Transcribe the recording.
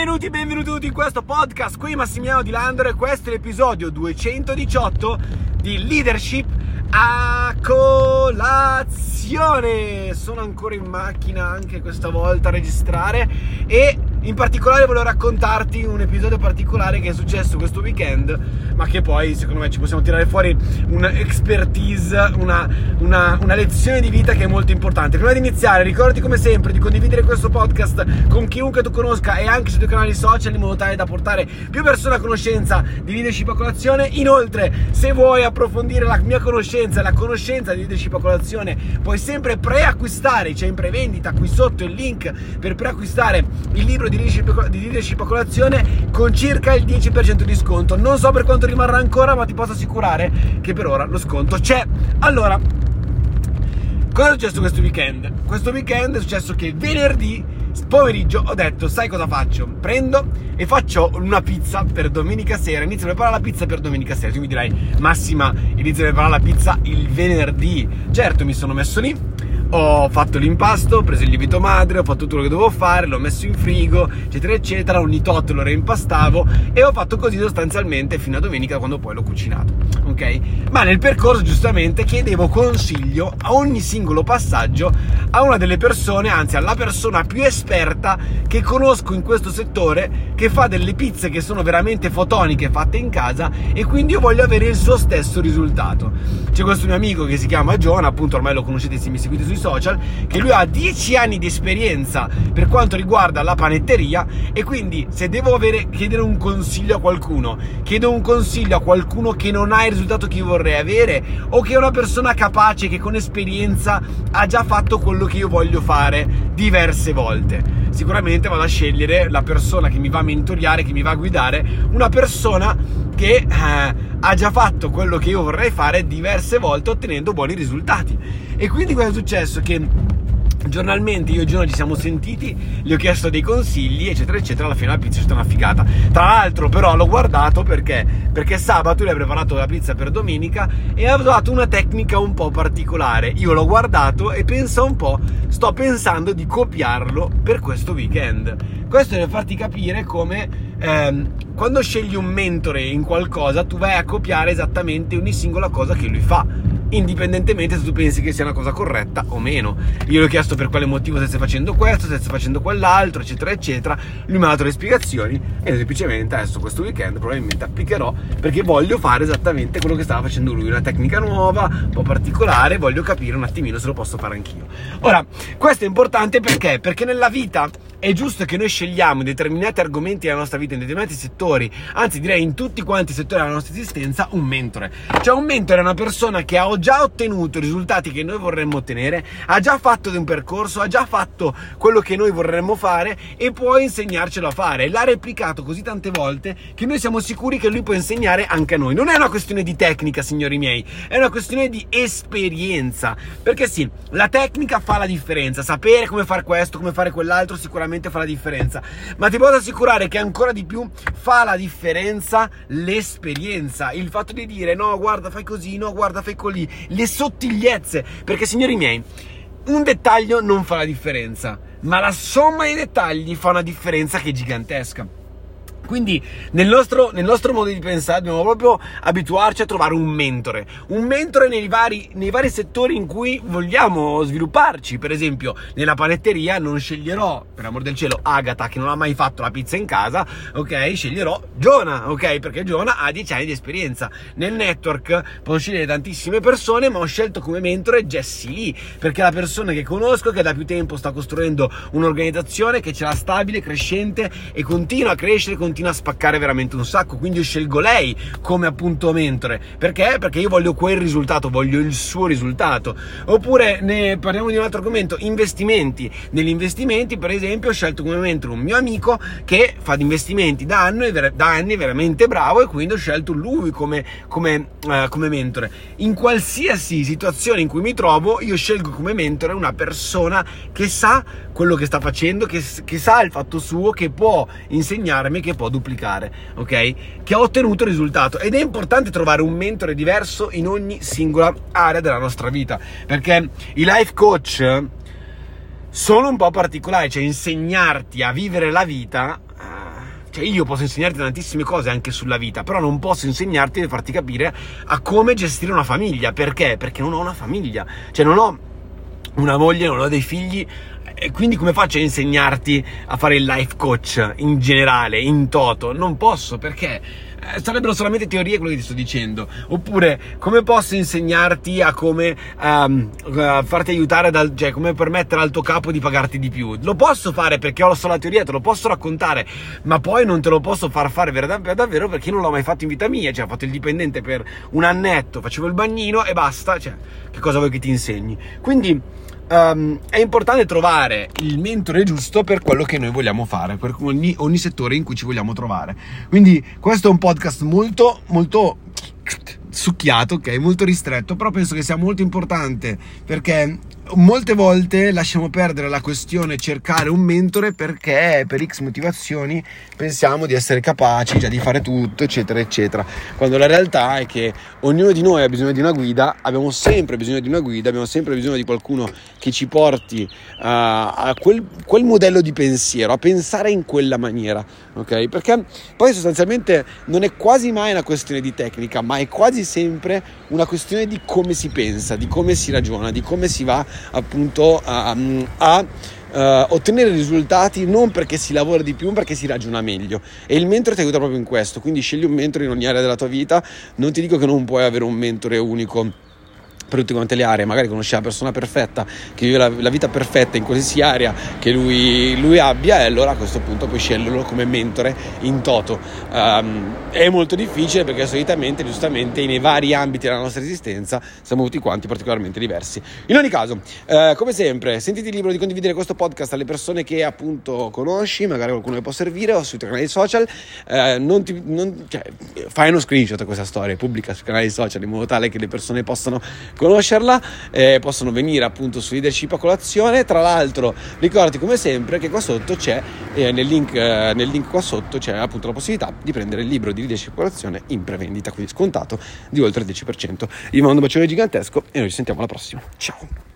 Benvenuti, benvenuti in questo podcast. Qui Massimiliano Di Landro e questo è l'episodio 218 di Leadership a colazione. Sono ancora in macchina anche questa volta a registrare e in particolare volevo raccontarti un episodio particolare che è successo questo weekend, ma che poi secondo me ci possiamo tirare fuori un'expertise, una, una, una lezione di vita che è molto importante. Prima di iniziare, ricordati come sempre di condividere questo podcast con chiunque tu conosca e anche sui tuoi canali social in modo tale da portare più persone a conoscenza di leadership a colazione. Inoltre, se vuoi approfondire la mia conoscenza la conoscenza di leadership a colazione, puoi sempre preacquistare, c'è in prevendita qui sotto il link per preacquistare il libro di leadership, di a colazione con circa il 10% di sconto. Non so per quanto rimarrà ancora, ma ti posso assicurare che per ora lo sconto c'è. Allora, cosa è successo questo weekend? Questo weekend è successo che venerdì pomeriggio ho detto sai cosa faccio? Prendo e faccio una pizza per domenica sera inizio a preparare la pizza per domenica sera tu mi dirai Massima inizio a preparare la pizza il venerdì certo mi sono messo lì ho fatto l'impasto, ho preso il lievito madre, ho fatto tutto quello che dovevo fare, l'ho messo in frigo, eccetera, eccetera, ogni tot lo reimpastavo e ho fatto così sostanzialmente fino a domenica quando poi l'ho cucinato, ok? Ma nel percorso giustamente chiedevo consiglio a ogni singolo passaggio a una delle persone, anzi alla persona più esperta che conosco in questo settore, che fa delle pizze che sono veramente fotoniche fatte in casa e quindi io voglio avere il suo stesso risultato. C'è questo mio amico che si chiama John, appunto ormai lo conoscete se mi seguite sui social, che lui ha 10 anni di esperienza per quanto riguarda la panetteria e quindi se devo avere, chiedere un consiglio a qualcuno, chiedo un consiglio a qualcuno che non ha il risultato che vorrei avere o che è una persona capace che con esperienza ha già fatto quello che io voglio fare diverse volte. Sicuramente vado a scegliere la persona che mi va a mentoriare, che mi va a guidare, una persona che eh, ha già fatto quello che io vorrei fare diverse volte ottenendo buoni risultati. E quindi cosa è successo? Che giornalmente io e Gino ci siamo sentiti, gli ho chiesto dei consigli, eccetera, eccetera. Alla fine la pizza è stata una figata. Tra l'altro, però, l'ho guardato perché? Perché sabato lui ha preparato la pizza per domenica e ha usato una tecnica un po' particolare. Io l'ho guardato e pensa un po', sto pensando di copiarlo per questo weekend. Questo deve farti capire come ehm, quando scegli un mentore in qualcosa, tu vai a copiare esattamente ogni singola cosa che lui fa indipendentemente se tu pensi che sia una cosa corretta o meno. Io gli ho chiesto per quale motivo stesse facendo questo, stesse facendo quell'altro, eccetera, eccetera. Lui mi ha dato le spiegazioni e semplicemente adesso questo weekend probabilmente applicherò perché voglio fare esattamente quello che stava facendo lui, una tecnica nuova, un po' particolare, voglio capire un attimino se lo posso fare anch'io. Ora, questo è importante perché? Perché nella vita è giusto che noi scegliamo determinati argomenti della nostra vita, in determinati settori, anzi direi in tutti quanti i settori della nostra esistenza, un mentore. Cioè un mentore è una persona che ha già ottenuto i risultati che noi vorremmo ottenere, ha già fatto un percorso, ha già fatto quello che noi vorremmo fare e può insegnarcelo a fare. L'ha replicato così tante volte che noi siamo sicuri che lui può insegnare anche a noi. Non è una questione di tecnica, signori miei, è una questione di esperienza. Perché sì, la tecnica fa la differenza, sapere come fare questo, come fare quell'altro sicuramente fa la differenza. Ma ti posso assicurare che ancora di più fa la differenza l'esperienza. Il fatto di dire no, guarda, fai così, no, guarda, fai così. Le sottigliezze. Perché, signori miei, un dettaglio non fa la differenza, ma la somma dei dettagli fa una differenza che è gigantesca. Quindi nel nostro, nel nostro, modo di pensare dobbiamo proprio abituarci a trovare un mentore, un mentore nei vari, nei vari, settori in cui vogliamo svilupparci. Per esempio, nella panetteria non sceglierò, per amor del cielo, Agata che non ha mai fatto la pizza in casa, ok? Sceglierò Giona, ok? Perché Giona ha 10 anni di esperienza. Nel network posso scegliere tantissime persone, ma ho scelto come mentore Jessie Lee, perché è la persona che conosco, che da più tempo sta costruendo un'organizzazione che ce l'ha stabile, crescente e continua a crescere, continua continua a spaccare veramente un sacco, quindi io scelgo lei come appunto mentore. Perché? Perché io voglio quel risultato, voglio il suo risultato. Oppure ne parliamo di un altro argomento, investimenti. Negli investimenti, per esempio, ho scelto come mentore un mio amico che fa di investimenti da anni, da anni veramente bravo e quindi ho scelto lui come, come, uh, come mentore. In qualsiasi situazione in cui mi trovo, io scelgo come mentore una persona che sa quello che sta facendo, che, che sa il fatto suo, che può insegnarmi, che può duplicare, ok? Che ha ottenuto il risultato. Ed è importante trovare un mentore diverso in ogni singola area della nostra vita, perché i life coach sono un po' particolari, cioè insegnarti a vivere la vita cioè io posso insegnarti tantissime cose anche sulla vita, però non posso insegnarti e farti capire a come gestire una famiglia. Perché? Perché non ho una famiglia, cioè non ho una moglie, non ho dei figli. E quindi come faccio a insegnarti a fare il life coach in generale, in toto? Non posso perché eh, sarebbero solamente teorie quello che ti sto dicendo. Oppure, come posso insegnarti a come um, uh, farti aiutare, dal, cioè come permettere al tuo capo di pagarti di più? Lo posso fare perché ho la teoria, te lo posso raccontare, ma poi non te lo posso far fare per davvero perché non l'ho mai fatto in vita mia. Cioè, ho fatto il dipendente per un annetto, facevo il bagnino e basta. Cioè, che cosa vuoi che ti insegni? Quindi um, è importante trovare il mentore giusto per quello che noi vogliamo fare, per ogni, ogni settore in cui ci vogliamo trovare. Quindi questo è un podcast molto, molto succhiato, ok, molto ristretto, però penso che sia molto importante perché molte volte lasciamo perdere la questione cercare un mentore perché per X motivazioni pensiamo di essere capaci già di fare tutto, eccetera, eccetera. Quando la realtà è che ognuno di noi ha bisogno di una guida, abbiamo sempre bisogno di una guida, abbiamo sempre bisogno di qualcuno che ci porti uh, a quel, quel, modello di pensiero, a pensare in quella maniera, ok? Perché poi sostanzialmente non è quasi mai una questione di tecnica, ma è quasi sempre una questione di come si pensa, di come si ragiona, di come si va appunto a, a uh, ottenere risultati non perché si lavora di più, ma perché si ragiona meglio. E il mentore ti aiuta proprio in questo. Quindi scegli un mentore in ogni area della tua vita. Non ti dico che non puoi avere un mentore unico per tutte quante le aree, magari conosce la persona perfetta che vive la, la vita perfetta in qualsiasi area che lui, lui, abbia e allora a questo punto puoi sceglierlo come mentore in toto. Um, è molto difficile perché solitamente, giustamente, nei vari ambiti della nostra esistenza siamo tutti quanti particolarmente diversi. In ogni caso, eh, come sempre, sentiti libero di condividere questo podcast alle persone che appunto conosci, magari qualcuno che può servire o sui tuoi canali social. Eh, non ti, non, cioè, fai uno screenshot a questa storia, pubblica sui canali social in modo tale che le persone possano conoscerla, eh, possono venire appunto su leadership a colazione. Tra l'altro, ricordati come sempre che qua sotto c'è, eh, nel link, eh, nel, link, qua sotto c'è appunto la possibilità di prendere il libro di leadership a colazione in prevendita, quindi scontato di oltre il 10%. Io vi mando un bacione gigantesco e noi ci sentiamo alla prossima. Ciao!